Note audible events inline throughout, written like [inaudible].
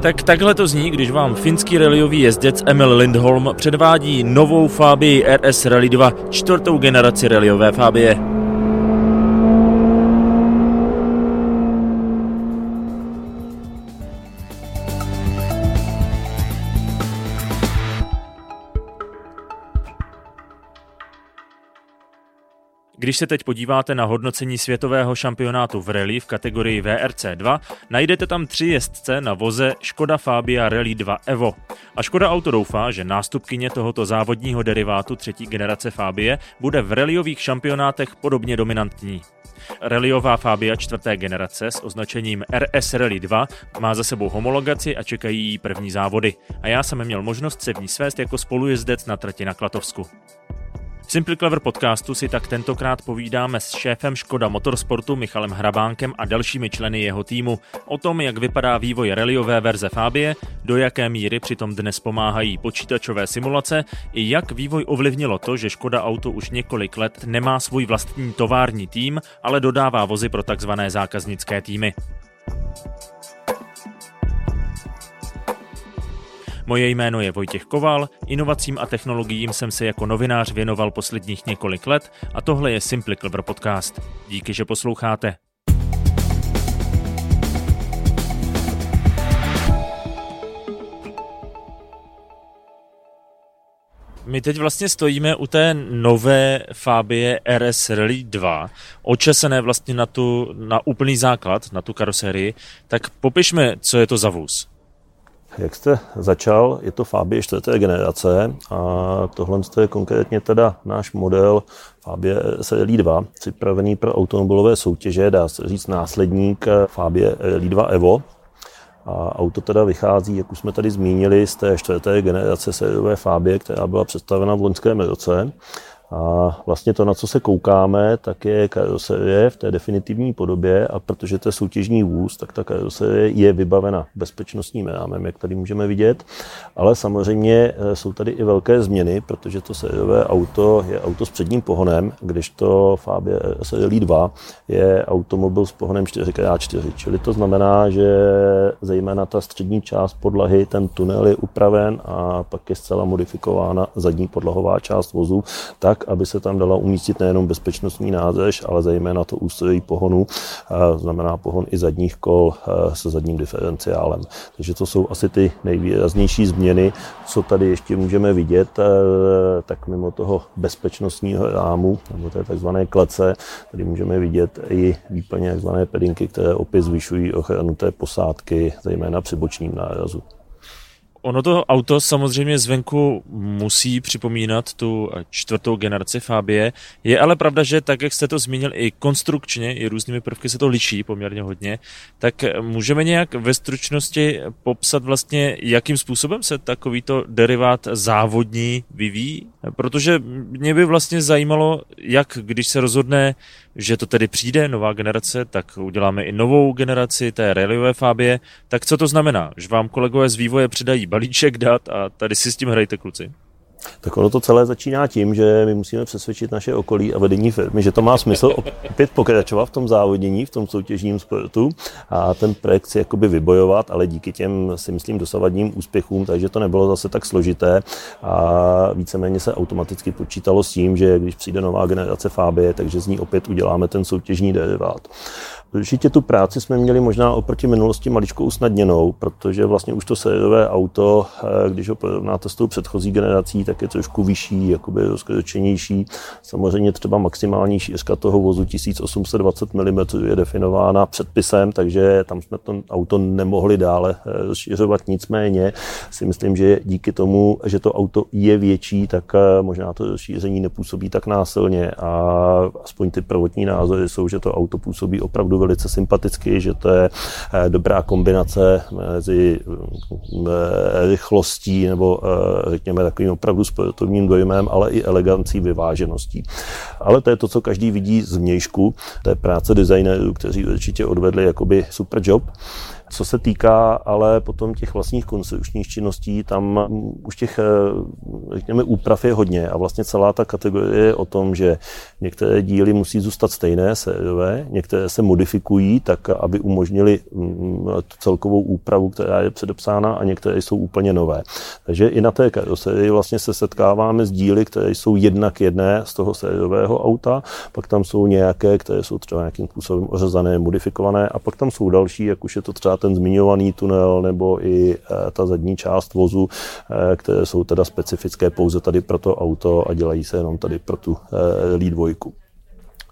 Tak takhle to zní, když vám finský rallyový jezdec Emil Lindholm předvádí novou Fabii RS Rally 2, čtvrtou generaci rallyové Fabie. Když se teď podíváte na hodnocení světového šampionátu v rally v kategorii VRC2, najdete tam tři jezdce na voze Škoda Fabia Rally 2 Evo. A Škoda Auto doufá, že nástupkyně tohoto závodního derivátu třetí generace Fabie bude v rallyových šampionátech podobně dominantní. Rallyová Fabia čtvrté generace s označením RS Rally 2 má za sebou homologaci a čekají jí první závody. A já jsem měl možnost se v ní svést jako spolujezdec na trati na Klatovsku. V Simply Clever podcastu si tak tentokrát povídáme s šéfem Škoda Motorsportu Michalem Hrabánkem a dalšími členy jeho týmu o tom, jak vypadá vývoj rallyové verze Fabie, do jaké míry přitom dnes pomáhají počítačové simulace i jak vývoj ovlivnilo to, že Škoda Auto už několik let nemá svůj vlastní tovární tým, ale dodává vozy pro takzvané zákaznické týmy. Moje jméno je Vojtěch Koval, inovacím a technologiím jsem se jako novinář věnoval posledních několik let a tohle je Simply Clever Podcast. Díky, že posloucháte. My teď vlastně stojíme u té nové Fabie RS Rally 2, očesené vlastně na, tu, na úplný základ, na tu karosérii. Tak popišme, co je to za vůz. Jak jste začal, je to Fabie čtvrté generace a tohle je konkrétně teda náš model Fabie SLI 2, připravený pro automobilové soutěže, dá se říct následník Fabie LI 2 Evo. A auto teda vychází, jak už jsme tady zmínili, z té čtvrté generace sériové Fabie, která byla představena v loňském roce. A vlastně to, na co se koukáme, tak je karoserie v té definitivní podobě a protože to je soutěžní vůz, tak ta karoserie je vybavena bezpečnostním rámem, jak tady můžeme vidět. Ale samozřejmě eh, jsou tady i velké změny, protože to sériové auto je auto s předním pohonem, když to Fabia Serie 2 je automobil s pohonem 4x4. Čili to znamená, že zejména ta střední část podlahy, ten tunel je upraven a pak je zcela modifikována zadní podlahová část vozu, tak tak, aby se tam dala umístit nejenom bezpečnostní nádrž, ale zejména to ústrojí pohonu, znamená pohon i zadních kol se zadním diferenciálem. Takže to jsou asi ty nejvýraznější změny, co tady ještě můžeme vidět, tak mimo toho bezpečnostního rámu, nebo té takzvané klece, tady můžeme vidět i výplně takzvané pedinky, které opět zvyšují ochranu té posádky, zejména při bočním nárazu. Ono to auto samozřejmě zvenku musí připomínat tu čtvrtou generaci Fabie. Je ale pravda, že tak, jak jste to zmínil, i konstrukčně, i různými prvky se to liší poměrně hodně. Tak můžeme nějak ve stručnosti popsat vlastně, jakým způsobem se takovýto derivát závodní vyvíjí? Protože mě by vlastně zajímalo, jak když se rozhodne, že to tedy přijde, nová generace, tak uděláme i novou generaci té rallyové Fabie. Tak co to znamená? Že vám kolegové z vývoje přidají balíček dat a tady si s tím hrajte kluci? Tak ono to celé začíná tím, že my musíme přesvědčit naše okolí a vedení firmy, že to má smysl [laughs] opět pokračovat v tom závodění, v tom soutěžním sportu a ten projekt si jakoby vybojovat, ale díky těm, si myslím, dosavadním úspěchům, takže to nebylo zase tak složité a víceméně se automaticky počítalo s tím, že když přijde nová generace Fabie, takže z ní opět uděláme ten soutěžní derivát. Určitě tu práci jsme měli možná oproti minulosti maličko usnadněnou, protože vlastně už to sériové auto, eh, když ho porovnáte s tou předchozí generací, tak je trošku vyšší, jakoby rozkročenější. Samozřejmě třeba maximální šířka toho vozu 1820 mm je definována předpisem, takže tam jsme to auto nemohli dále eh, rozšiřovat. Nicméně si myslím, že díky tomu, že to auto je větší, tak eh, možná to rozšíření nepůsobí tak násilně a aspoň ty prvotní názory jsou, že to auto působí opravdu velice sympaticky, že to je eh, dobrá kombinace mezi rychlostí nebo řekněme takovým opravdu sportovním dojmem, ale i elegancí, vyvážeností. Ale to je to, co každý vidí z vnějšku, té práce designérů, kteří určitě odvedli jakoby super job. Co se týká ale potom těch vlastních konstrukčních činností, tam už těch, eh, řekněme, úprav je hodně a vlastně celá ta kategorie je o tom, že některé díly musí zůstat stejné, sériové, některé se modifikují tak, aby umožnili mm, tu celkovou úpravu, která je předepsána a některé jsou úplně nové. Takže i na té karoserii vlastně se setkáváme s díly, které jsou jednak jedné z toho sériového auta, pak tam jsou nějaké, které jsou třeba nějakým způsobem ořezané, modifikované a pak tam jsou další, jak už je to třeba ten zmiňovaný tunel nebo i eh, ta zadní část vozu, eh, které jsou teda specifické pouze tady pro to auto a dělají se jenom tady pro tu eh, 2.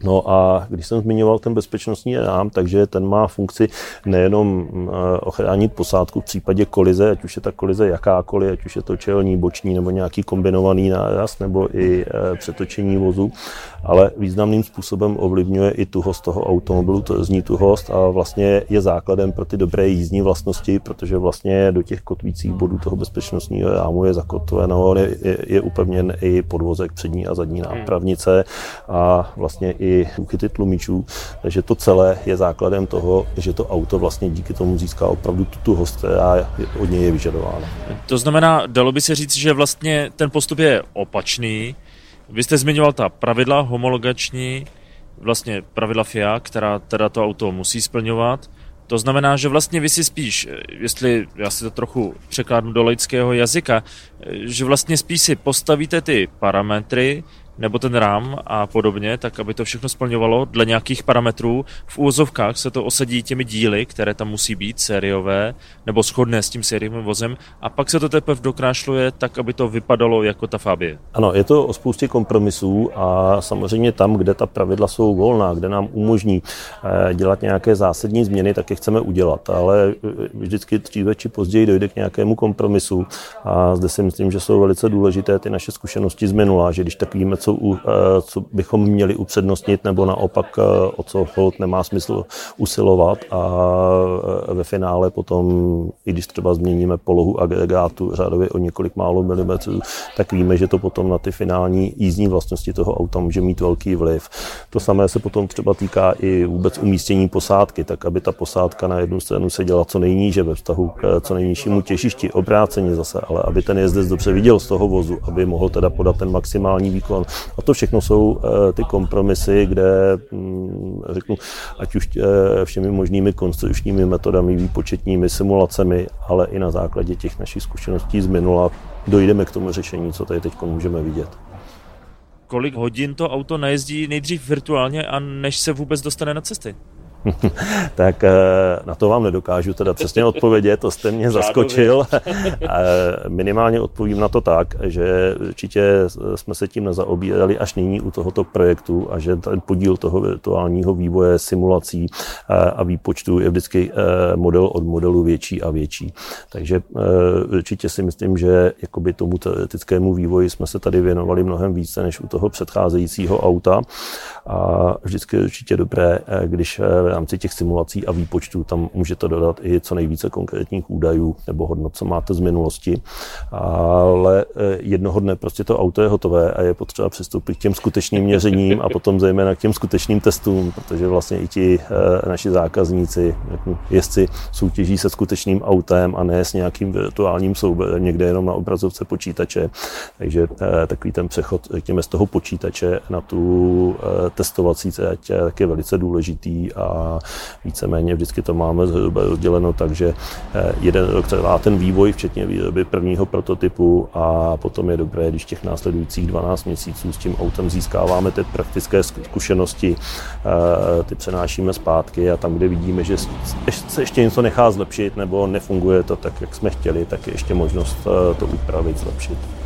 No a když jsem zmiňoval ten bezpečnostní rám, takže ten má funkci nejenom eh, ochránit posádku v případě kolize, ať už je ta kolize jakákoliv, ať už je to čelní, boční nebo nějaký kombinovaný náraz, nebo i eh, přetočení vozu, ale významným způsobem ovlivňuje i tuhost toho automobilu, to zní tuhost a vlastně je základem pro ty dobré jízdní vlastnosti, protože vlastně do těch kotvících bodů toho bezpečnostního rámu je zakotveno, je, je, je upevněn i podvozek přední a zadní nápravnice a vlastně i i úchyty tlumičů, takže to celé je základem toho, že to auto vlastně díky tomu získá opravdu tu tuhost, která od něj je vyžadována. To znamená, dalo by se říct, že vlastně ten postup je opačný. Vy jste zmiňoval ta pravidla homologační, vlastně pravidla FIA, která teda to auto musí splňovat. To znamená, že vlastně vy si spíš, jestli já si to trochu překládnu do laického jazyka, že vlastně spíš si postavíte ty parametry, nebo ten RAM a podobně, tak aby to všechno splňovalo dle nějakých parametrů. V úvozovkách se to osadí těmi díly, které tam musí být sériové nebo shodné s tím sériovým vozem a pak se to teprve dokrášluje tak, aby to vypadalo jako ta Fabie. Ano, je to o spoustě kompromisů a samozřejmě tam, kde ta pravidla jsou volná, kde nám umožní eh, dělat nějaké zásadní změny, tak je chceme udělat, ale eh, vždycky dříve či později dojde k nějakému kompromisu a zde si myslím, že jsou velice důležité ty naše zkušenosti z minula, že když tak víme, co co, eh, co bychom měli upřednostnit, nebo naopak, eh, o co hold nemá smysl usilovat a eh, ve finále potom, i když třeba změníme polohu agregátu řádově o několik málo milimetrů, tak víme, že to potom na ty finální jízdní vlastnosti toho auta může mít velký vliv. To samé se potom třeba týká i vůbec umístění posádky, tak aby ta posádka na jednu stranu se dělala co nejníže ve vztahu k co nejnižšímu těžišti, obráceně zase, ale aby ten jezdec dobře viděl z toho vozu, aby mohl teda podat ten maximální výkon a to všechno jsou eh, ty kompromisy, kde mm, řeknu, ať už eh, všemi možnými konstrukčními metodami, výpočetními simulacemi, ale i na základě těch našich zkušeností z minula dojdeme k tomu řešení, co tady teď můžeme vidět kolik hodin to auto najezdí nejdřív virtuálně a než se vůbec dostane na cesty? [laughs] tak eh, na to vám nedokážu teda přesně odpovědět, to jste mě zaskočil. [laughs] Eh, minimálně odpovím na to tak, že určitě jsme se tím nezaobírali až nyní u tohoto projektu a že ten podíl toho virtuálního vývoje, simulací eh, a výpočtu je vždycky model od modelu větší a větší. Takže určitě si myslím, že jakoby tomu teoretickému vývoji jsme se tady věnovali mnohem více než u toho předcházejícího auta a vždycky je určitě dobré, když v rámci těch simulací a výpočtů tam můžete dodat i co nejvíce konkrétních údajů nebo hodnot, co máte z minulosti. Ale eh, jednoho dne prostě to auto je hotové a je potřeba přistoupit k těm skutečným měřením a potom zejména k těm skutečným testům, protože vlastně i ti eh, naši zákazníci, jezdci soutěží se skutečným autem a ne s nějakým virtuálním souborem někde jenom na obrazovce počítače. Takže eh, takový ten přechod, řekněme, z toho počítače na tu testovací trať je velice důležitý a víceméně vždycky to máme zhruba rozděleno, takže eh, jeden rok trvá ten vývoj, včetně výroby prvního prototypu a potom je dobré, když těch následujících 12 měsíců s tím autem získáváme ty praktické zkušenosti, eh, ty přenášíme zpátky a tam, kde vidíme, že se ještě něco nechá zlepšit nebo nefunguje to tak, jak jsme chtěli, tak je ještě možnost eh, to upravit, zlepšit.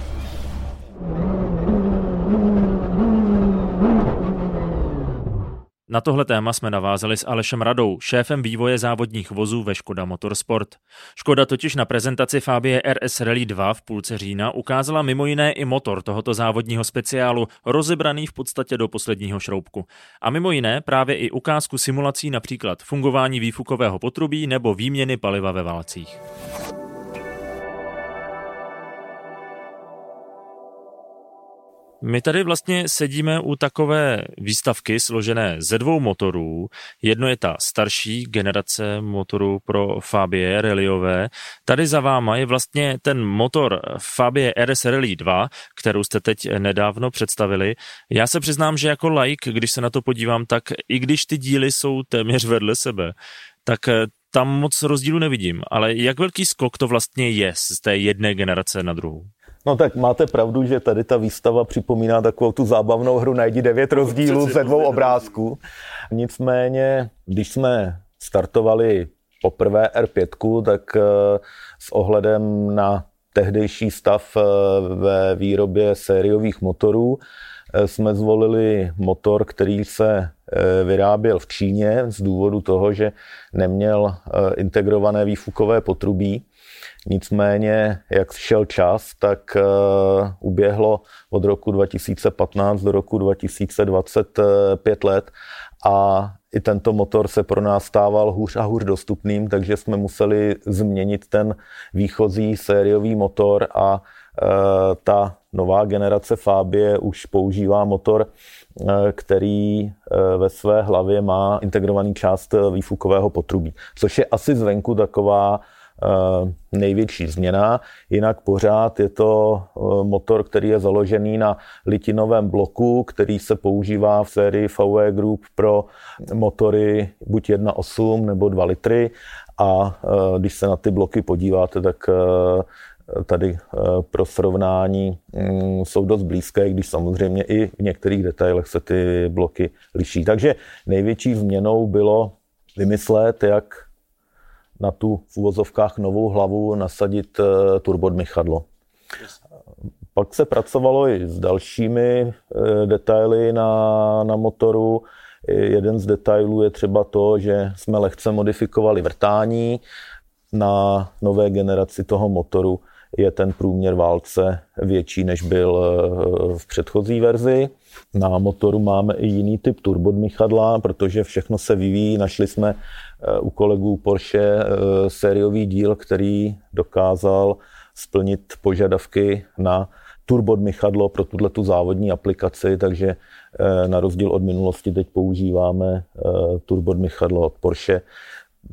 Na tohle téma jsme navázali s Alešem Radou, šéfem vývoje závodních vozů ve Škoda Motorsport. Škoda totiž na prezentaci Fabie RS Rally 2 v půlce října ukázala mimo jiné i motor tohoto závodního speciálu, rozebraný v podstatě do posledního šroubku. A mimo jiné právě i ukázku simulací například fungování výfukového potrubí nebo výměny paliva ve válcích. My tady vlastně sedíme u takové výstavky složené ze dvou motorů. Jedno je ta starší generace motorů pro Fabie Rallyové. Tady za váma je vlastně ten motor Fabie RS Rally 2, kterou jste teď nedávno představili. Já se přiznám, že jako like, když se na to podívám, tak i když ty díly jsou téměř vedle sebe, tak tam moc rozdílu nevidím. Ale jak velký skok to vlastně je z té jedné generace na druhou? No tak máte pravdu, že tady ta výstava připomíná takovou tu zábavnou hru Najdi devět rozdílů ze dvou obrázků. Nicméně, když jsme startovali poprvé R5, tak eh, s ohledem na tehdejší stav eh, ve výrobě sériových motorů eh, jsme zvolili motor, který se vyráběl v Číně z důvodu toho, že neměl integrované výfukové potrubí Nicméně, jak šel čas, tak uh, uběhlo od roku 2015 do roku 2025 let a i tento motor se pro nás stával hůř a hůř dostupným, takže jsme museli změnit ten výchozí sériový motor a uh, ta nová generace Fabie už používá motor, uh, který ve své hlavě má integrovaný část výfukového potrubí, což je asi zvenku taková Eh, největší změna. Jinak pořád je to eh, motor, který je založený na litinovém bloku, který se používá v sérii VW Group pro motory buď 1.8 nebo 2 litry. A eh, když se na ty bloky podíváte, tak tady pro srovnání mm, jsou dost blízké, když samozřejmě i v některých detailech se ty bloky liší. Takže největší změnou bylo vymyslet, jak na tu v uvozovkách novou hlavu nasadit eh, turbodmychadlo. Pak se pracovalo i s dalšími eh, detaily na, na motoru. Jeden z detailů je třeba to, že jsme lehce modifikovali vrtání. Na nové generaci toho motoru je ten průměr válce větší, než byl eh, v předchozí verzi. Na motoru máme i jiný typ turbodmychadla, protože všechno se vyvíjí. Našli jsme u kolegů Porsche eh, sériový díl, který dokázal splnit požadavky na turbodmychadlo pro tuhle tu závodní aplikaci, takže na rozdíl od minulosti teď používáme turbodmychadlo od Porsche,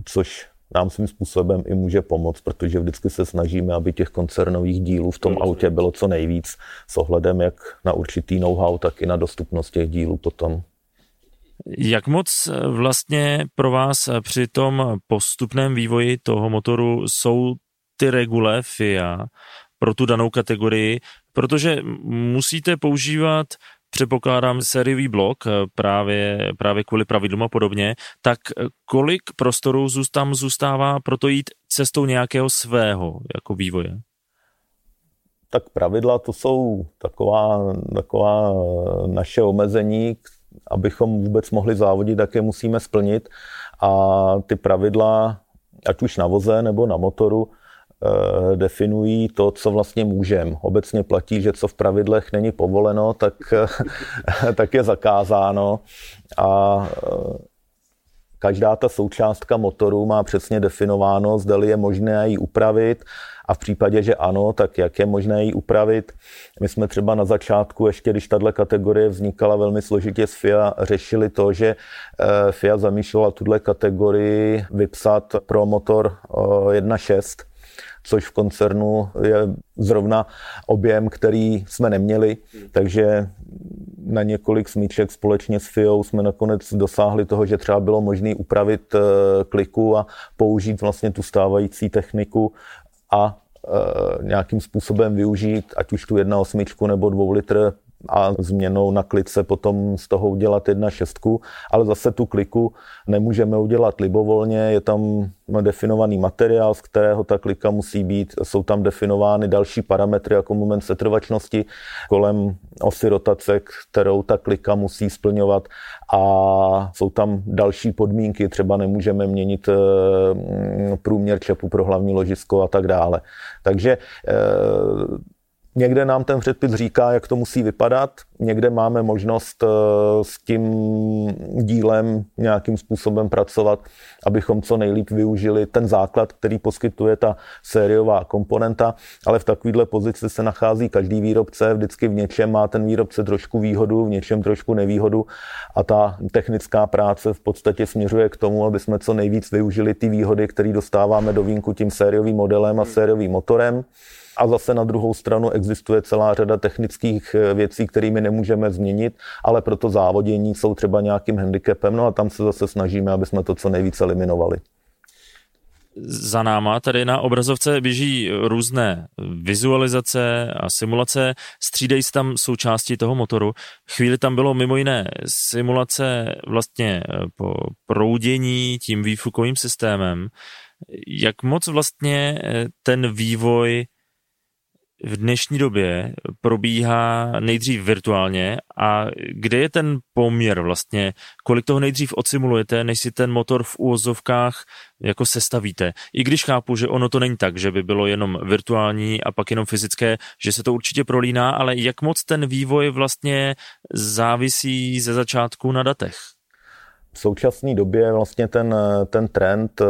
což nám svým způsobem i může pomoct, protože vždycky se snažíme, aby těch koncernových dílů v tom autě bylo co nejvíc s ohledem jak na určitý know-how, tak i na dostupnost těch dílů potom. Jak moc vlastně pro vás při tom postupném vývoji toho motoru jsou ty regule FIA pro tu danou kategorii, protože musíte používat předpokládám sériový blok eh, právě, právě kvůli pravidlům a podobně, tak eh, kolik prostoru tam zůstává pro to jít cestou nějakého svého jako vývoje? Tak pravidla to jsou taková, taková eh, naše omezení, abychom vůbec mohli závodit, tak je musíme splnit. A ty pravidla, ať už na voze nebo na motoru, Eh, definují to, co vlastně můžeme. Obecně platí, že co v pravidlech není povoleno, tak, [laughs] tak je zakázáno. A eh, každá ta součástka motoru má přesně definováno, zda je možné ji upravit a v případě, že ano, tak jak je možné ji upravit. My jsme třeba na začátku, ještě když tahle kategorie vznikala velmi složitě s FIA, řešili to, že eh, FIA zamýšlela tuhle kategorii vypsat pro motor 1.6 což v koncernu je zrovna objem, který jsme neměli, takže na několik smíček společně s FIO jsme nakonec dosáhli toho, že třeba bylo možné upravit eh, kliku a použít vlastně tu stávající techniku a eh, nějakým způsobem využít, ať už tu 1.8 nebo 2 litr a změnou na klice potom z toho udělat jedna šestku, ale zase tu kliku nemůžeme udělat libovolně, je tam definovaný materiál, z kterého ta klika musí být, jsou tam definovány další parametry jako moment setrvačnosti kolem osy rotace, kterou ta klika musí splňovat. A jsou tam další podmínky, třeba nemůžeme měnit eh, průměr čepu pro hlavní ložisko a tak dále. Takže eh, Někde nám ten předpis říká, jak to musí vypadat, někde máme možnost eh, s tím dílem nějakým způsobem pracovat, abychom co nejlíp využili ten základ, který poskytuje ta sériová komponenta, ale v takovéhle pozici se nachází každý výrobce, vždycky v něčem má ten výrobce trošku výhodu, v něčem trošku nevýhodu. A ta technická práce v podstatě směřuje k tomu, aby jsme co nejvíc využili ty výhody, které dostáváme do vínku tím sériovým modelem a sériovým motorem. A zase na druhou stranu existuje celá řada technických eh, věcí, kterými nemůžeme změnit, ale proto závodění jsou třeba nějakým handicapem, no a tam se zase snažíme, aby jsme to co nejvíce eliminovali za náma tady na obrazovce běží různé vizualizace a simulace, střídají se tam součásti toho motoru. Chvíli tam bylo mimo jiné simulace vlastně eh, po proudění tím výfukovým systémem. Jak moc vlastně eh, ten vývoj v dnešní době probíhá nejdřív virtuálně a kde je ten poměr vlastně, kolik toho nejdřív odsimulujete, než si ten motor v úvozovkách jako sestavíte. I když chápu, že ono to není tak, že by bylo jenom virtuální a pak jenom fyzické, že se to určitě prolíná, ale jak moc ten vývoj vlastně závisí ze začátku na datech? V současné době vlastně ten, ten trend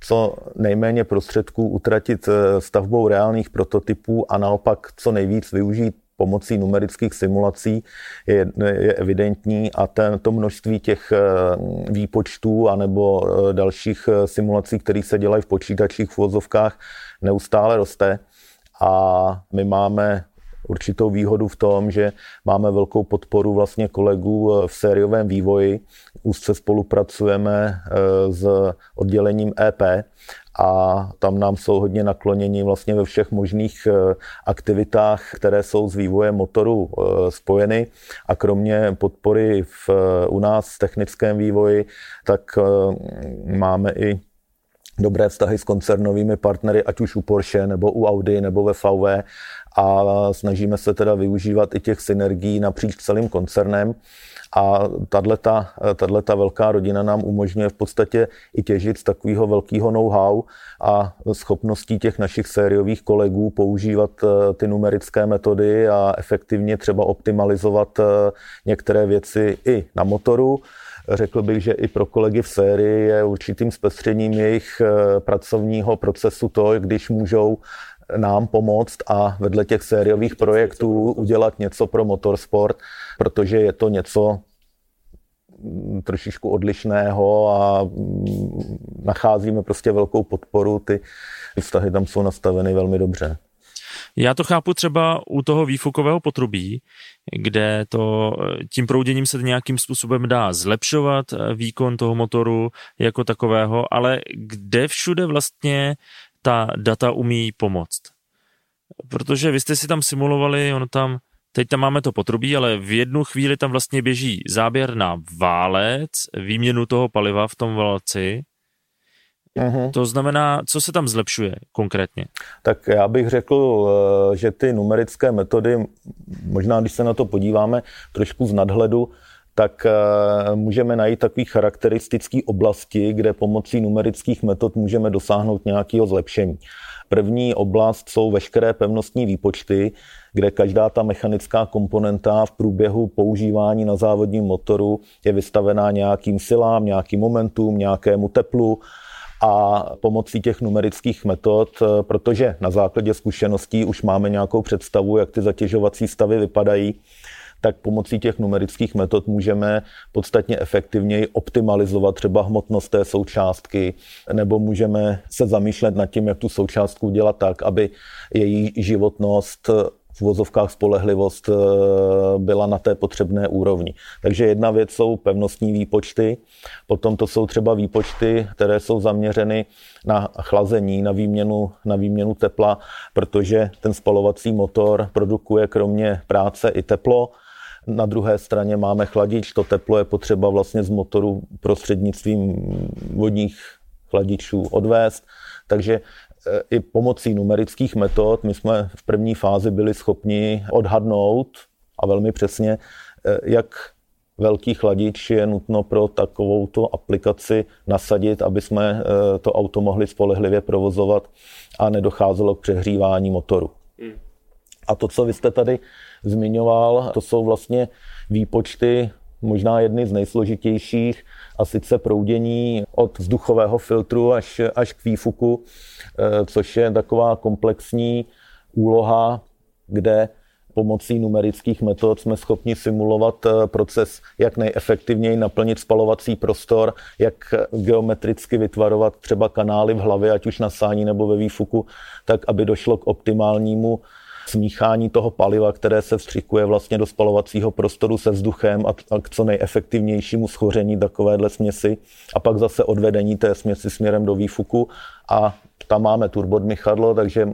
co nejméně prostředků utratit eh, stavbou reálných prototypů a naopak co nejvíc využít pomocí numerických simulací je, je evidentní a ten, to množství těch eh, výpočtů anebo eh, dalších simulací, které se dělají v počítačích v vozovkách, neustále roste. A my máme určitou výhodu v tom, že máme velkou podporu vlastně kolegů v sériovém vývoji. Úzce spolupracujeme eh, s oddělením EP a tam nám jsou hodně nakloněni vlastně ve všech možných eh, aktivitách, které jsou s vývojem motoru eh, spojeny. A kromě podpory v, u nás v technickém vývoji, tak máme i dobré vztahy s koncernovými partnery, ať už u Porsche, nebo u Audi, nebo ve VW a snažíme se teda využívat i těch synergií napříč celým koncernem. A tato velká rodina nám umožňuje v podstatě i těžit z takového velkého know-how a schopností těch našich sériových kolegů používat eh, ty numerické metody a efektivně třeba optimalizovat eh, některé věci i na motoru. Řekl bych, že i pro kolegy v sérii je určitým zpestřením jejich eh, pracovního procesu to, když můžou nám pomoct a vedle těch sériových projektů udělat něco pro motorsport, protože je to něco mm, trošičku odlišného a mm, nacházíme prostě velkou podporu. Ty vztahy tam jsou nastaveny velmi dobře. Já to chápu třeba u toho výfukového potrubí, kde to tím prouděním se nějakým způsobem dá zlepšovat eh, výkon toho motoru jako takového, ale kde všude vlastně ta data umí pomoct. Protože vy jste si tam simulovali, ono tam, teď tam máme to potrubí, ale v jednu chvíli tam vlastně běží záběr na válec, výměnu toho paliva v tom válci, Uhum. To znamená, co se tam zlepšuje konkrétně? Tak já bych řekl, eh, že ty numerické metody, možná když se na to podíváme trošku z nadhledu, tak eh, můžeme najít takové charakteristické oblasti, kde pomocí numerických metod můžeme dosáhnout nějakého zlepšení. První oblast jsou veškeré pevnostní výpočty, kde každá ta mechanická komponenta v průběhu používání na závodním motoru je vystavená nějakým silám, nějakým momentům, nějakému teplu, a pomocí těch numerických metod, protože na základě zkušeností už máme nějakou představu, jak ty zatěžovací stavy vypadají, tak pomocí těch numerických metod můžeme podstatně efektivněji optimalizovat třeba hmotnost té součástky, nebo můžeme se zamýšlet nad tím, jak tu součástku udělat tak, aby její životnost v vozovkách spolehlivost eh, byla na té potřebné úrovni. Takže jedna věc jsou pevnostní výpočty, potom to jsou třeba výpočty, které jsou zaměřeny na chlazení, na výměnu, na výměnu tepla, protože ten spalovací motor produkuje kromě práce i teplo, na druhé straně máme chladič, to teplo je potřeba vlastně z motoru prostřednictvím vodních chladičů odvést. Takže e, i pomocí numerických metod my jsme v první fázi byli schopni odhadnout a velmi přesně, e, jak velký chladič je nutno pro takovou aplikaci nasadit, aby jsme e, to auto mohli spolehlivě provozovat a nedocházelo k přehřívání motoru. A to, co vy jste tady zmiňoval, to jsou vlastně výpočty možná jedny z nejsložitějších, a sice proudění od vzduchového filtru až, až k výfuku, eh, což je taková komplexní úloha, kde pomocí numerických metod jsme schopni simulovat eh, proces, jak nejefektivněji naplnit spalovací prostor, jak geometricky vytvarovat třeba kanály v hlavě, ať už na sání nebo ve výfuku, tak aby došlo k optimálnímu smíchání toho paliva, které se vstřikuje vlastně do spalovacího prostoru se vzduchem a, k co nejefektivnějšímu schoření takovéhle směsi a pak zase odvedení té směsi směrem do výfuku a tam máme turbodmychadlo, takže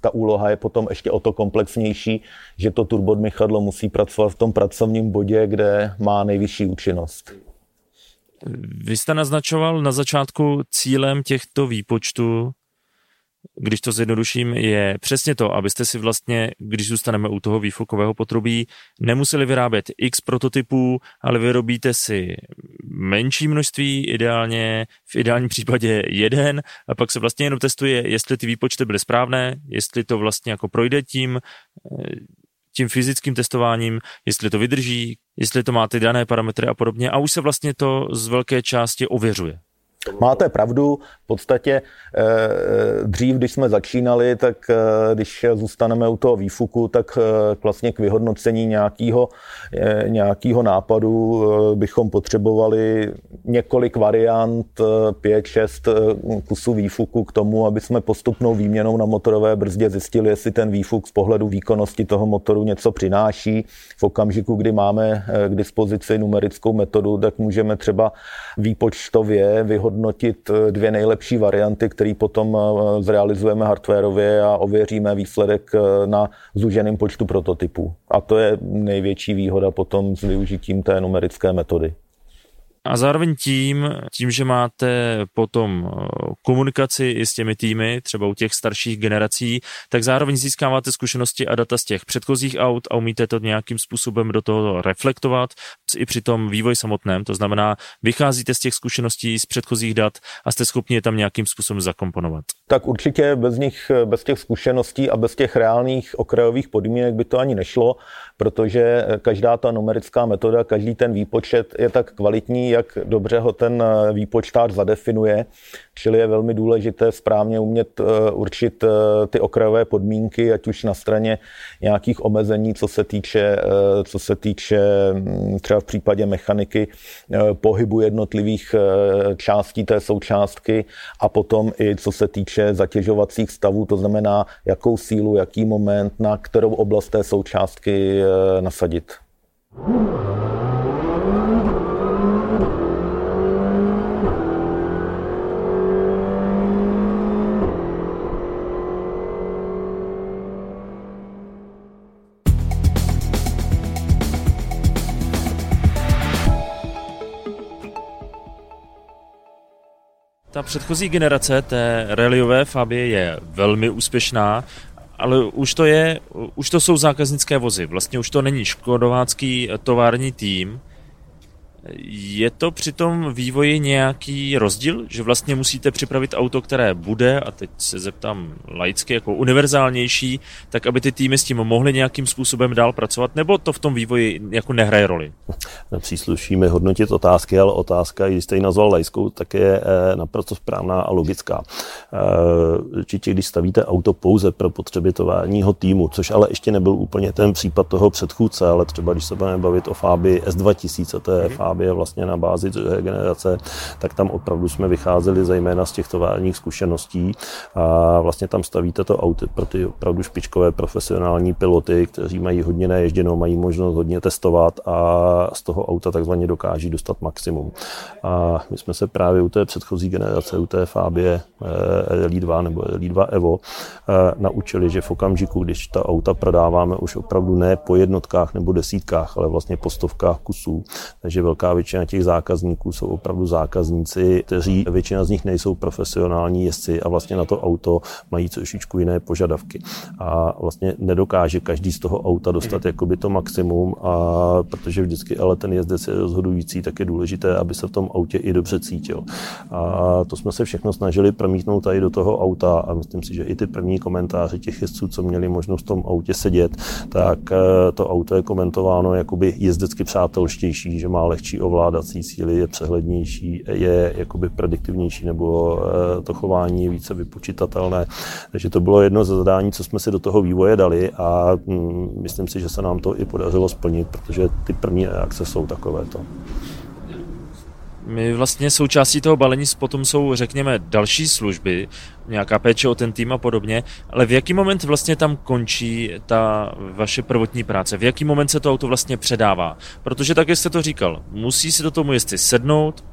ta úloha je potom ještě o to komplexnější, že to turbodmychadlo musí pracovat v tom pracovním bodě, kde má nejvyšší účinnost. Vy jste naznačoval na začátku cílem těchto výpočtů když to zjednoduším, je přesně to, abyste si vlastně, když zůstaneme u toho výfukového potrubí, nemuseli vyrábět x prototypů, ale vyrobíte si menší množství, ideálně, v ideálním případě jeden, a pak se vlastně jenom testuje, jestli ty výpočty byly správné, jestli to vlastně jako projde tím, eh, tím fyzickým testováním, jestli to vydrží, jestli to má ty dané parametry a podobně a už se vlastně to z velké části ověřuje. Máte pravdu, v podstatě eh, dřív, když jsme začínali, tak eh, když zůstaneme u toho výfuku, tak eh, vlastně k vyhodnocení nějakého, nějakého nápadu bychom potřebovali několik variant, pět, šest kusů výfuku k tomu, aby jsme postupnou výměnou na motorové brzdě zjistili, jestli ten výfuk z pohledu výkonnosti toho motoru něco přináší. V okamžiku, kdy máme k dispozici numerickou metodu, tak můžeme třeba výpočtově vyhodnotit vyhodnotit eh, dvě nejlepší varianty, které potom eh, zrealizujeme hardwareově a ověříme výsledek eh, na zúženém počtu prototypů. A to je největší výhoda potom s využitím té numerické metody. A zároveň tím, tím, že máte potom eh, komunikaci i s těmi týmy, třeba u těch starších generací, tak zároveň získáváte zkušenosti a data z těch předchozích aut a umíte to nějakým způsobem do toho reflektovat i při tom vývoj samotném. To znamená, vycházíte z těch zkušeností z předchozích dat a jste schopni je tam nějakým způsobem zakomponovat. Tak určitě bez nich, bez těch zkušeností a bez těch reálných okrajových podmínek by to ani nešlo, protože každá ta numerická metoda, každý ten výpočet je tak kvalitní, jak dobře ho ten eh, výpočtář zadefinuje, čili je velmi důležité správně umět eh, určit eh, ty okrajové podmínky, ať už na straně nějakých omezení, co se týče, co se týče mm, třeba v případě mechaniky pohybu jednotlivých částí té součástky a potom i co se týče zatěžovacích stavů, to znamená, jakou sílu, jaký moment, na kterou oblast té součástky nasadit. Ta předchozí generace té rallyové Fabie je velmi úspěšná, ale už to je, už to jsou zákaznické vozy. Vlastně už to není škodovácký tovární tým, je to při tom vývoji nějaký rozdíl, že vlastně musíte připravit auto, které bude, a teď se zeptám laicky, jako univerzálnější, tak aby ty týmy s tím mohly nějakým způsobem dál pracovat, nebo to v tom vývoji jako nehraje roli? Nepřísluší mi hodnotit otázky, ale otázka, když jste ji nazval laickou, tak je eh, naprosto správná a logická. Eh, určitě, když stavíte auto pouze pro potřeby továrního týmu, což ale ještě nebyl úplně ten případ toho předchůdce, ale třeba když se budeme bavit o Fabii S2000, to je mm-hmm Fábie vlastně na bázi generace, tak tam opravdu jsme vycházeli zejména z těch továrních zkušeností a vlastně tam stavíte to auto pro ty opravdu špičkové profesionální piloty, kteří mají hodně naježděno, mají možnost hodně testovat a z toho auta takzvaně dokáží dostat maximum. A my jsme se právě u té předchozí generace, u té Fábie Rally 2 nebo Rally 2 Evo eh, naučili, že v okamžiku, když ta auta prodáváme už opravdu ne po jednotkách nebo desítkách, ale vlastně po stovkách kusů, takže velká velká většina těch zákazníků jsou opravdu zákazníci, kteří většina z nich nejsou profesionální jezdci a vlastně na to auto mají trošičku jiné požadavky. A vlastně nedokáže každý z toho auta dostat jakoby to maximum, a protože vždycky ale ten jezdec je rozhodující, tak je důležité, aby se v tom autě i dobře cítil. A to jsme se všechno snažili promítnout tady do toho auta a myslím si, že i ty první komentáře těch jezdců, co měli možnost v tom autě sedět, tak eh, to auto je komentováno jakoby jezdecky přátelštější, že má lehčí ovládací síly, je přehlednější, je jakoby prediktivnější nebo eh, to chování je více vypočitatelné. Takže to bylo jedno ze zadání, co jsme si do toho vývoje dali a mm, myslím si, že se nám to i podařilo splnit, protože ty první reakce jsou takovéto. My vlastně součástí toho balení potom jsou, řekněme, další služby, nějaká péče o ten tým a podobně, ale v jaký moment vlastně tam končí ta vaše prvotní práce? V jaký moment se to auto vlastně předává? Protože tak, jak jste to říkal, musí si do tomu jezdci sednout,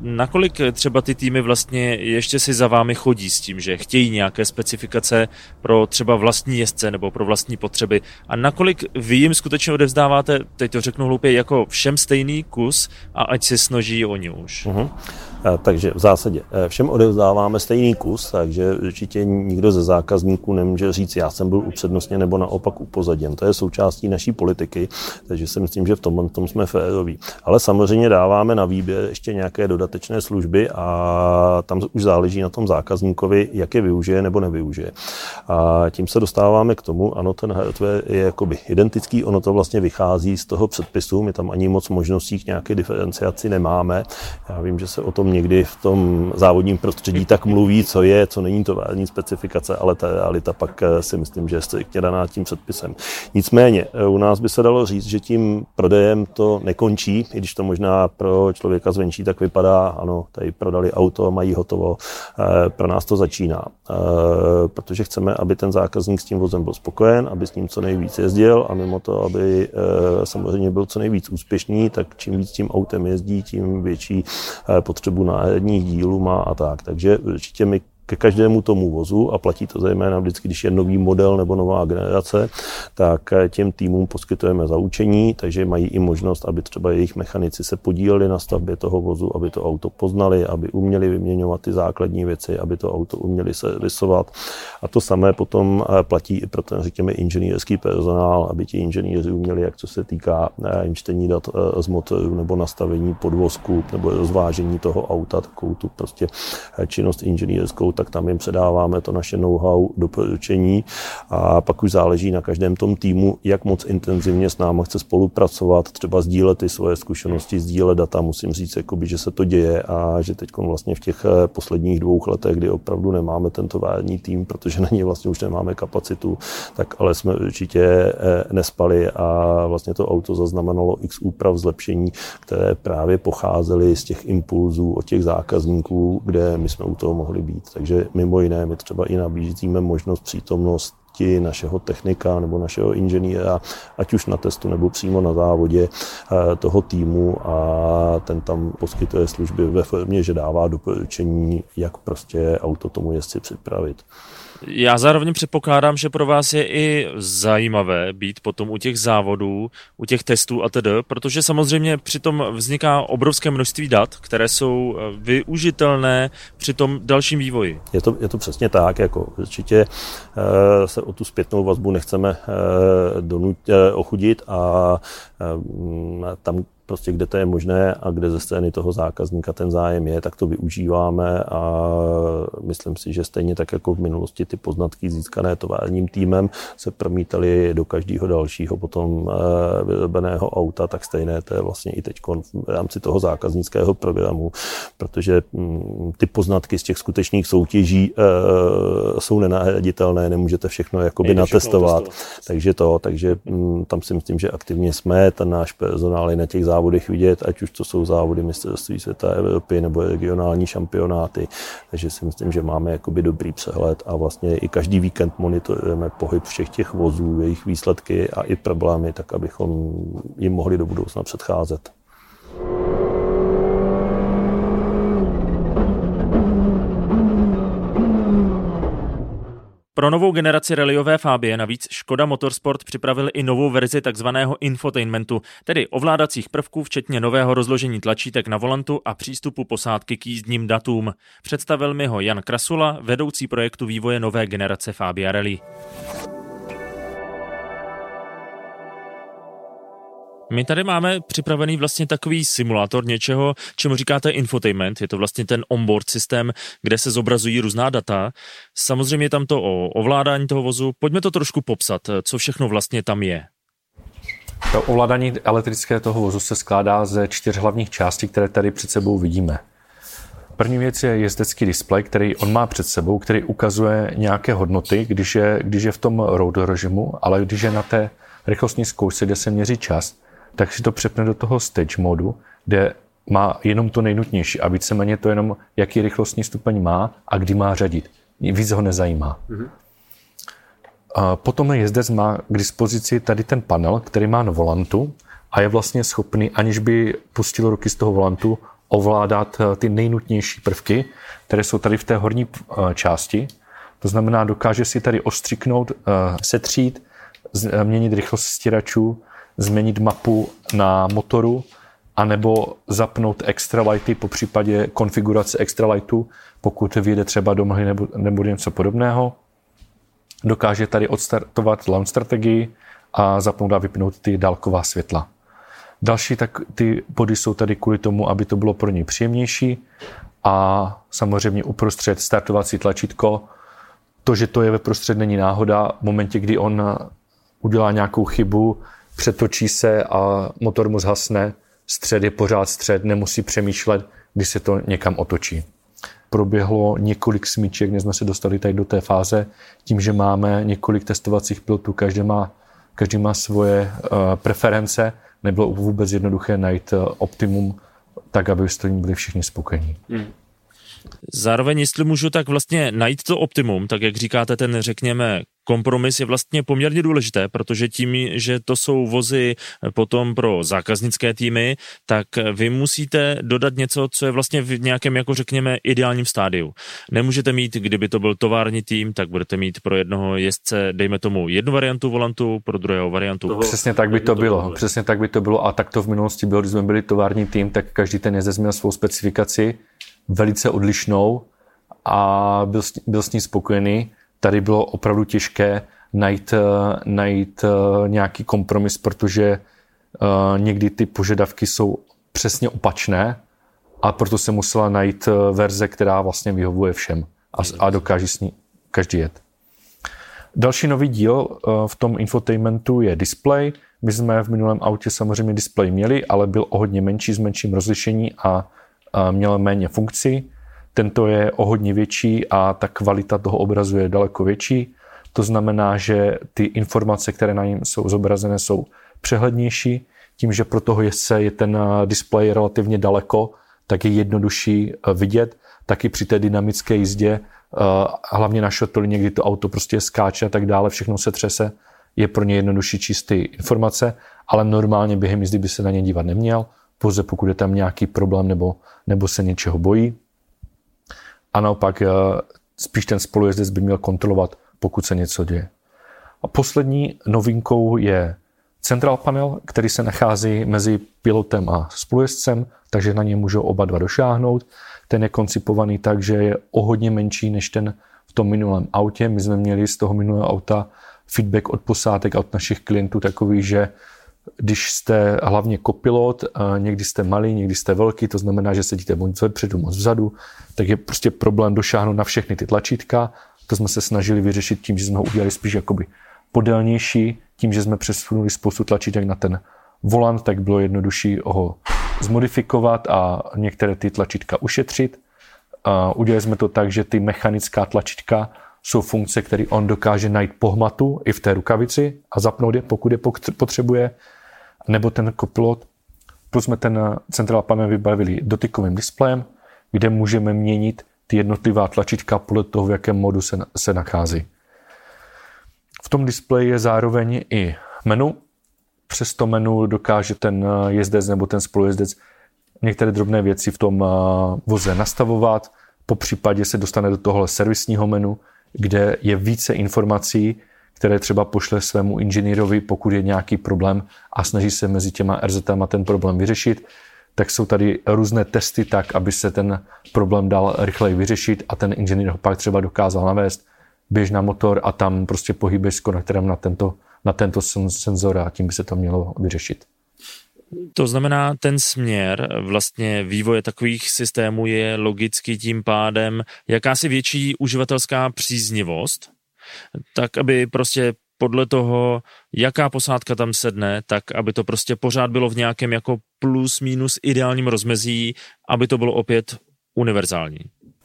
Nakolik třeba ty týmy vlastně ještě si za vámi chodí s tím, že chtějí nějaké specifikace pro třeba vlastní jezdce nebo pro vlastní potřeby a nakolik vy jim skutečně odevzdáváte, teď to řeknu hloupě, jako všem stejný kus a ať se snaží oni už? Uh-huh. Takže v zásadě e, všem odevzdáváme stejný kus, takže určitě nikdo ze zákazníků nemůže říct, já jsem byl upřednostně nebo naopak upozaděn. To je součástí naší politiky, takže si myslím, že v tom, tom jsme féroví. Ale samozřejmě dáváme na výběr ještě nějaké dodatečné služby a tam už záleží na tom zákazníkovi, jak je využije nebo nevyužije. A tím se dostáváme k tomu, ano, ten hardware je jakoby identický, ono to vlastně vychází z toho předpisu, my tam ani moc možností k nějaké diferenciaci nemáme. Já vím, že se o tom někdy v tom závodním prostředí tak mluví, co je, co není to vážní specifikace, ale ta realita pak eh, si myslím, že je striktně daná tím předpisem. Nicméně, eh, u nás by se dalo říct, že tím prodejem to nekončí, i když to možná pro člověka zvenčí tak vypadá, ano, tady prodali auto, mají hotovo, eh, pro nás to začíná. Protože chceme, aby ten zákazník s tím vozem byl spokojen, aby s ním co nejvíc jezdil a mimo to, aby samozřejmě byl co nejvíc úspěšný, tak čím víc tím autem jezdí, tím větší potřebu spoustu náhradních dílů má a tak. Takže určitě my ke každému tomu vozu a platí to zejména vždycky, když je nový model nebo nová generace, tak eh, těm týmům poskytujeme zaučení, takže mají i možnost, aby třeba jejich mechanici se podíleli na stavbě toho vozu, aby to auto poznali, aby uměli vyměňovat ty základní věci, aby to auto uměli servisovat. A to samé potom eh, platí i pro ten, řekněme, inženýrský personál, aby ti inženýři uměli, jak co se týká eh, čtení dat z motoru nebo nastavení podvozku nebo rozvážení toho auta, takovou tu prostě činnost inženýrskou, tak tam jim předáváme to naše know-how, doporučení a pak už záleží na každém tom týmu, jak moc intenzivně s námi chce spolupracovat, třeba sdílet ty svoje zkušenosti, sdílet data. Musím říct, jakoby, že se to děje a že teď vlastně v těch eh, posledních dvou letech, kdy opravdu nemáme ten tovární tým, protože na něj vlastně už nemáme kapacitu, tak ale jsme určitě eh, nespali a vlastně to auto zaznamenalo x úprav zlepšení, které právě pocházely z těch impulzů od těch zákazníků, kde my jsme u toho mohli být. Takže mimo jiné my třeba i nabízíme možnost přítomnost našeho technika nebo našeho inženýra, ať už na testu nebo přímo na závodě eh, toho týmu a ten tam poskytuje služby ve formě, že dává doporučení, jak prostě auto tomu jezdci připravit. Já zároveň předpokládám, že pro vás je i zajímavé být potom u těch závodů, u těch testů a tedy, protože samozřejmě přitom vzniká obrovské množství dat, které jsou eh, využitelné při tom dalším vývoji. Je to, je to přesně tak, jako určitě uh, se o tu zpětnou vazbu nechceme uh, donut, ochudit a tam prostě kde to je možné a kde ze strany toho zákazníka ten zájem je, tak to využíváme a myslím si, že stejně tak jako v minulosti ty poznatky získané továrním týmem se promítaly do každého dalšího potom eh, vyrobeného auta, tak stejné to je vlastně i teď v rámci toho zákaznického programu, protože mm, ty poznatky z těch skutečných soutěží eh, jsou nenahraditelné, nemůžete všechno jakoby Nejde natestovat, všechno takže to, takže mm, tam si myslím, že aktivně jsme, ten náš personál je na těch závodech závodech vidět, ať už to jsou závody mistrovství světa Evropy nebo regionální šampionáty. Takže si myslím, že máme jakoby dobrý přehled a vlastně i každý víkend monitorujeme pohyb všech těch vozů, jejich výsledky a i problémy, tak abychom jim mohli do budoucna předcházet. Pro novou generaci rallyové Fabie navíc Škoda Motorsport připravil i novou verzi takzvaného infotainmentu, tedy ovládacích prvků včetně nového rozložení tlačítek na volantu a přístupu posádky k jízdním datům. Představil mi ho Jan Krasula, vedoucí projektu vývoje nové generace Fabia Rally. My tady máme připravený vlastně takový simulátor něčeho, čemu říkáte infotainment. Je to vlastně ten onboard systém, kde se zobrazují různá data. Samozřejmě je tam to o ovládání toho vozu. Pojďme to trošku popsat, co všechno vlastně tam je. To ovládání elektrického toho vozu se skládá ze čtyř hlavních částí, které tady před sebou vidíme. První věc je jezdecký displej, který on má před sebou, který ukazuje nějaké hodnoty, když je, když je v tom road režimu, ale když je na té rychlostní zkoušce, kde se měří čas, tak si to přepne do toho stage modu, kde má jenom to nejnutnější a víceméně to jenom, jaký rychlostní stupeň má a kdy má řadit. Víc ho nezajímá. Mm-hmm. A potom jezdec má k dispozici tady ten panel, který má na volantu a je vlastně schopný, aniž by pustil ruky z toho volantu, ovládat eh, ty nejnutnější prvky, které jsou tady v té horní eh, části. To znamená, dokáže si tady ostřiknout, eh, setřít, měnit rychlost stěračů, změnit mapu na motoru, anebo zapnout extra lighty, po případě konfigurace extra lightu, pokud vyjde třeba do mlhy nebo, nebo něco podobného. Dokáže tady odstartovat launch strategii a zapnout a vypnout ty dálková světla. Další tak ty body jsou tady kvůli tomu, aby to bylo pro ně příjemnější a samozřejmě uprostřed startovací tlačítko. To, že to je ve prostřed, není náhoda. V momentě, kdy on udělá nějakou chybu, přetočí se a motor mu zhasne, střed je pořád střed, nemusí přemýšlet, když se to někam otočí. Proběhlo několik smíček, než jsme se dostali tady do té fáze, tím, že máme několik testovacích pilotů, každý má, každý má svoje uh, preference, nebylo vůbec jednoduché najít uh, optimum tak, aby s tím byli všichni spokojení. Hmm. Zároveň, jestli můžu tak vlastně najít to optimum, tak jak říkáte, ten řekněme kompromis je vlastně poměrně důležité, protože tím, že to jsou vozy potom pro zákaznické týmy, tak vy musíte dodat něco, co je vlastně v nějakém, jako řekněme, ideálním stádiu. Nemůžete mít, kdyby to byl tovární tým, tak budete mít pro jednoho jezdce, dejme tomu, jednu variantu volantu, pro druhého variantu. Toho, Přesně tak by to bylo. bylo. Přesně tak by to bylo a tak to v minulosti bylo, když jsme byli tovární tým, tak každý ten jezdec měl svou specifikaci, velice odlišnou a byl s, byl s ní spokojený tady bylo opravdu těžké najít, eh, najít eh, nějaký kompromis, protože eh, někdy ty požadavky jsou přesně opačné a proto se musela najít verze, která vlastně vyhovuje všem a, a dokáže s ní každý jet. Další nový díl v tom infotainmentu je display. My jsme v minulém autě samozřejmě display měli, ale byl o hodně menší, s menším rozlišení a měl méně funkcí. Tento je o hodně větší a ta kvalita toho obrazu je daleko větší. To znamená, že ty informace, které na něm jsou zobrazené, jsou přehlednější. Tím, že pro toho jezdce je ten eh, displej relativně daleko, tak je jednodušší eh, vidět. Taky při té dynamické jízdě, eh, hlavně na šotoli, někdy to auto prostě skáče a tak dále, všechno se třese, je pro ně jednodušší čistý informace, ale normálně během jízdy by se na ně dívat neměl, pouze pokud je tam nějaký problém nebo, nebo se něčeho bojí a naopak eh, spíš ten spolujezdec by měl kontrolovat, pokud se něco děje. A poslední novinkou je central panel, který se nachází mezi pilotem a spolujezdcem, takže na ně můžou oba dva došáhnout. Ten je koncipovaný tak, že je o hodně menší než ten v tom minulém autě. My jsme měli z toho minulého auta feedback od posádek a od našich klientů takový, že když jste hlavně kopilot, někdy jste malý, někdy jste velký, to znamená, že sedíte moc vepředu, moc vzadu, tak je prostě problém došáhnout na všechny ty tlačítka. To jsme se snažili vyřešit tím, že jsme ho udělali spíš jakoby podélnější, tím, že jsme přesunuli spoustu tlačítek na ten volant, tak bylo jednodušší ho zmodifikovat a některé ty tlačítka ušetřit. A udělali jsme to tak, že ty mechanická tlačítka jsou funkce, které on dokáže najít pohmatu i v té rukavici a zapnout je, pokud je potřebuje, nebo ten kopilot. Plus jsme ten centrál panel vybavili dotykovým displejem, kde můžeme měnit ty jednotlivá tlačítka podle toho, v jakém modu se, se nachází. V tom displeji je zároveň i menu. Přes to menu dokáže ten jezdec nebo ten spolujezdec některé drobné věci v tom voze nastavovat. Po případě se dostane do tohle servisního menu, kde je více informací, které třeba pošle svému inženýrovi, pokud je nějaký problém a snaží se mezi těma RZM ten problém vyřešit, tak jsou tady různé testy tak, aby se ten problém dal rychleji vyřešit a ten inženýr ho pak třeba dokázal navést, běž na motor a tam prostě pohybeš s konektorem na tento, na tento senzor a tím by se to mělo vyřešit. To znamená, ten směr vlastně vývoje takových systémů je logicky tím pádem jakási větší uživatelská příznivost, tak aby prostě podle toho, jaká posádka tam sedne, tak aby to prostě pořád bylo v nějakém jako plus minus ideálním rozmezí, aby to bylo opět univerzální.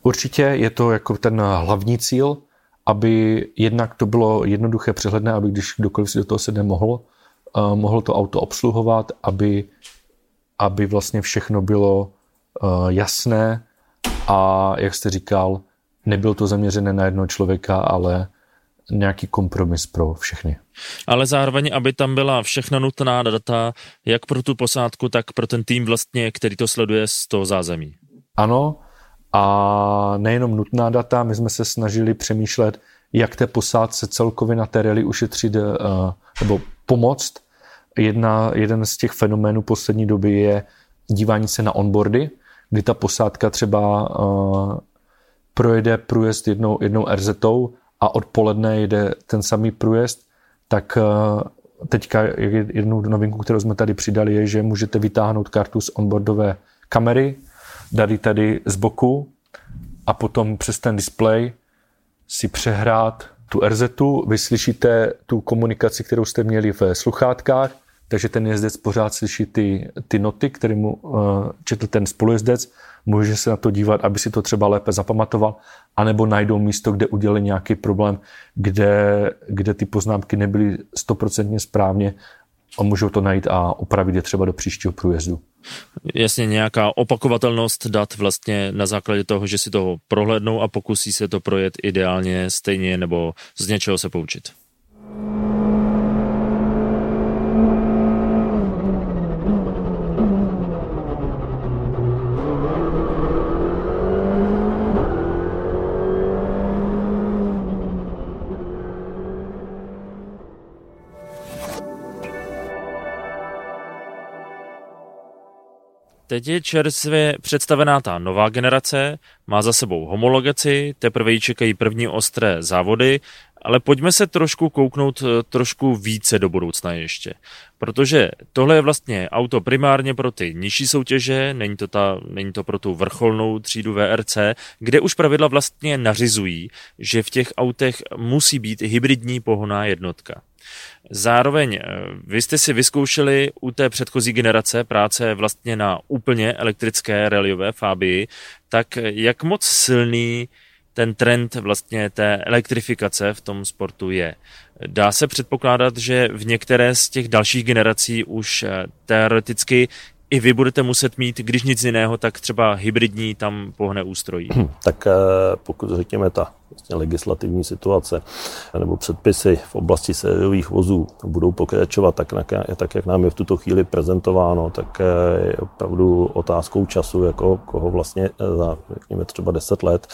Určitě je to jako ten hlavní cíl, aby jednak to bylo jednoduché, přehledné, aby když kdokoliv si do toho sedne mohl, uh, mohl to auto obsluhovat, aby, aby vlastně všechno bylo uh, jasné a, jak jste říkal, nebylo to zaměřené na jednoho člověka, ale nějaký kompromis pro všechny. Ale zároveň, aby tam byla všechna nutná data, jak pro tu posádku, tak pro ten tým vlastně, který to sleduje z toho zázemí. Ano, a nejenom nutná data, my jsme se snažili přemýšlet, jak té posádce celkově na té rally ušetřit uh, nebo pomoct. Jedna, jeden z těch fenoménů poslední doby je dívání se na onboardy, kdy ta posádka třeba uh, projede průjezd jednou, jednou RZ a odpoledne jede ten samý průjezd, tak uh, teďka jednu novinku, kterou jsme tady přidali, je, že můžete vytáhnout kartu z onboardové kamery, ji tady z boku a potom přes ten display si přehrát tu RZ, vy slyšíte tu komunikaci, kterou jste měli ve sluchátkách, takže ten jezdec pořád slyší ty, ty noty, které mu uh, četl ten spolujezdec, může se na to dívat, aby si to třeba lépe zapamatoval, anebo najdou místo, kde udělali nějaký problém, kde, kde ty poznámky nebyly stoprocentně správně a můžou to najít a opravit je třeba do příštího průjezdu. Jasně nějaká opakovatelnost dat vlastně na základě toho, že si to prohlédnou a pokusí se to projet ideálně stejně nebo z něčeho se poučit. Teď je čerstvě představená ta nová generace, má za sebou homologaci, teprve ji čekají první ostré závody, ale pojďme se trošku kouknout eh, trošku více do budoucna ještě. Protože tohle je vlastně auto primárně pro ty nižší soutěže, není to, ta, není to pro tu vrcholnou třídu VRC, kde už pravidla vlastně nařizují, že v těch autech musí být hybridní pohoná jednotka. Zároveň eh, vy jste si vyzkoušeli u té předchozí generace práce vlastně na úplně elektrické reliové Fabii, tak jak moc silný ten trend vlastně té elektrifikace v tom sportu je. Dá se předpokládat, že v některé z těch dalších generací už eh, teoreticky i vy budete muset mít, když nic jiného, tak třeba hybridní tam pohne ústrojí. Tak eh, pokud řekněme ta vlastně legislativní situace nebo předpisy v oblasti sériových vozů budou pokračovat tak, tak, jak nám je v tuto chvíli prezentováno, tak eh, je opravdu otázkou času, jako koho vlastně eh, za, řekněme, třeba 10 let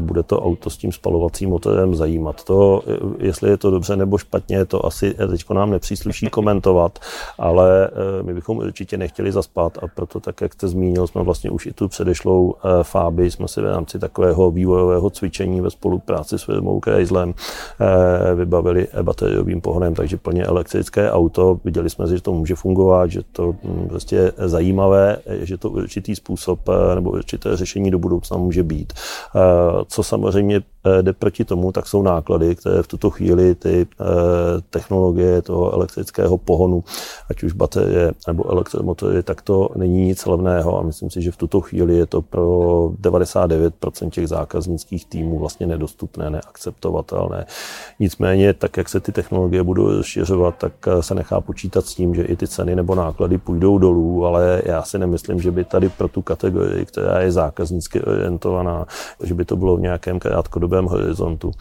bude to auto s tím spalovacím motorem zajímat. To, jestli je to dobře nebo špatně, to asi teď nám nepřísluší komentovat, ale my bychom určitě nechtěli zaspat a proto, tak jak jste zmínil, jsme vlastně už i tu předešlou Fáby, jsme si v rámci takového vývojového cvičení ve spolu spolupráci s firmou Chryslem eh, vybavili bateriovým pohonem, takže plně elektrické auto. Viděli jsme, že to může fungovat, že to hm, prostě je zajímavé, že to určitý způsob eh, nebo určité řešení do budoucna může být. Eh, co samozřejmě jde proti tomu, tak jsou náklady, které v tuto chvíli ty technologie toho elektrického pohonu, ať už baterie nebo elektromotory, tak to není nic levného a myslím si, že v tuto chvíli je to pro 99% těch zákaznických týmů vlastně nedostupné, neakceptovatelné. Nicméně, tak jak se ty technologie budou rozšiřovat, tak se nechá počítat s tím, že i ty ceny nebo náklady půjdou dolů, ale já si nemyslím, že by tady pro tu kategorii, která je zákaznicky orientovaná, že by to bylo v nějakém krátkodobém horizontu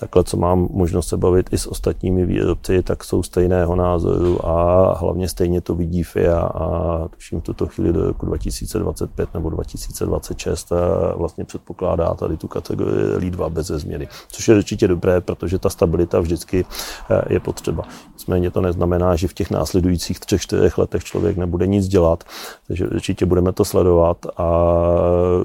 takhle, co mám možnost se bavit i s ostatními výrobci, tak jsou stejného názoru a hlavně stejně to vidí FIA a tuším v tuto chvíli do roku 2025 nebo 2026 a vlastně předpokládá tady tu kategorii Elite 2 bez změny, což je určitě dobré, protože ta stabilita vždycky eh, je potřeba. Nicméně to neznamená, že v těch následujících třech, čtyřech letech člověk nebude nic dělat, takže určitě budeme to sledovat a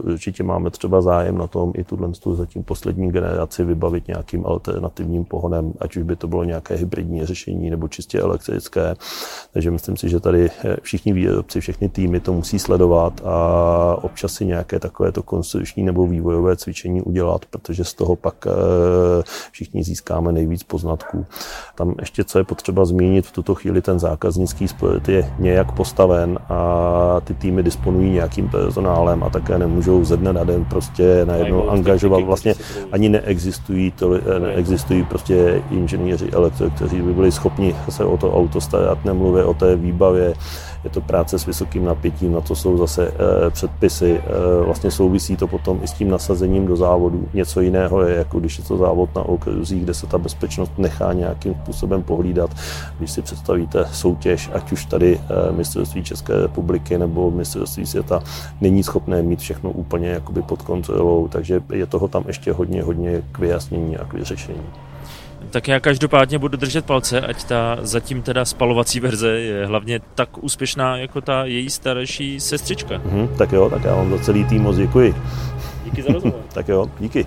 určitě máme třeba zájem na tom i tuhle zatím poslední generaci vybavit nějakým alternativním pohonem, ať už by to bylo nějaké hybridní řešení nebo čistě elektrické. Takže myslím si, že tady všichni výrobci, všechny týmy to musí sledovat a občas si nějaké takovéto konstrukční nebo vývojové cvičení udělat, protože z toho pak eh, všichni získáme nejvíc poznatků. Tam ještě, co je potřeba zmínit, v tuto chvíli ten zákaznický sport je nějak postaven a ty týmy disponují nějakým personálem a také nemůžou ze dne na den prostě najednou angažovat. Vlastně ani neexistují, to, neexistují prostě inženýři elektro, kteří by byli schopni se o to auto starat, nemluvě o té výbavě, je to práce s vysokým napětím, na to jsou zase e, předpisy. E, vlastně souvisí to potom i s tím nasazením do závodu. Něco jiného je, jako když je to závod na okruzích, kde se ta bezpečnost nechá nějakým způsobem pohlídat. Když si představíte soutěž, ať už tady e, mistrovství České republiky nebo mistrovství světa, není schopné mít všechno úplně jakoby pod kontrolou, takže je toho tam ještě hodně, hodně k vyjasnění a k vyřešení. Tak já každopádně budu držet palce, ať ta zatím teda spalovací verze je hlavně tak úspěšná jako ta její starší sestřička. Mm, tak jo, tak já vám za celý tým moc děkuji. Díky za rozhovor. [laughs] tak jo, díky.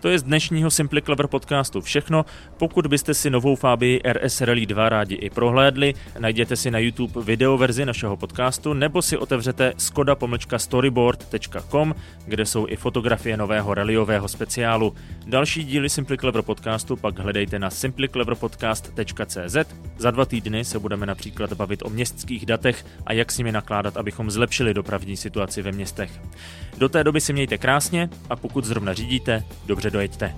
To je z dnešního Simply Clever podcastu všechno. Pokud byste si novou Fabii RS Rally 2 rádi i prohlédli, najděte si na YouTube videoverzi našeho podcastu nebo si otevřete skoda-storyboard.com, kde jsou i fotografie nového rallyového speciálu. Další díly Simply Clever podcastu pak hledejte na simplycleverpodcast.cz. Za dva týdny se budeme například bavit o městských datech a jak s nimi nakládat, abychom zlepšili dopravní situaci ve městech. Do té doby si mějte krásně a pokud zrovna řídíte, dobře dojeďte.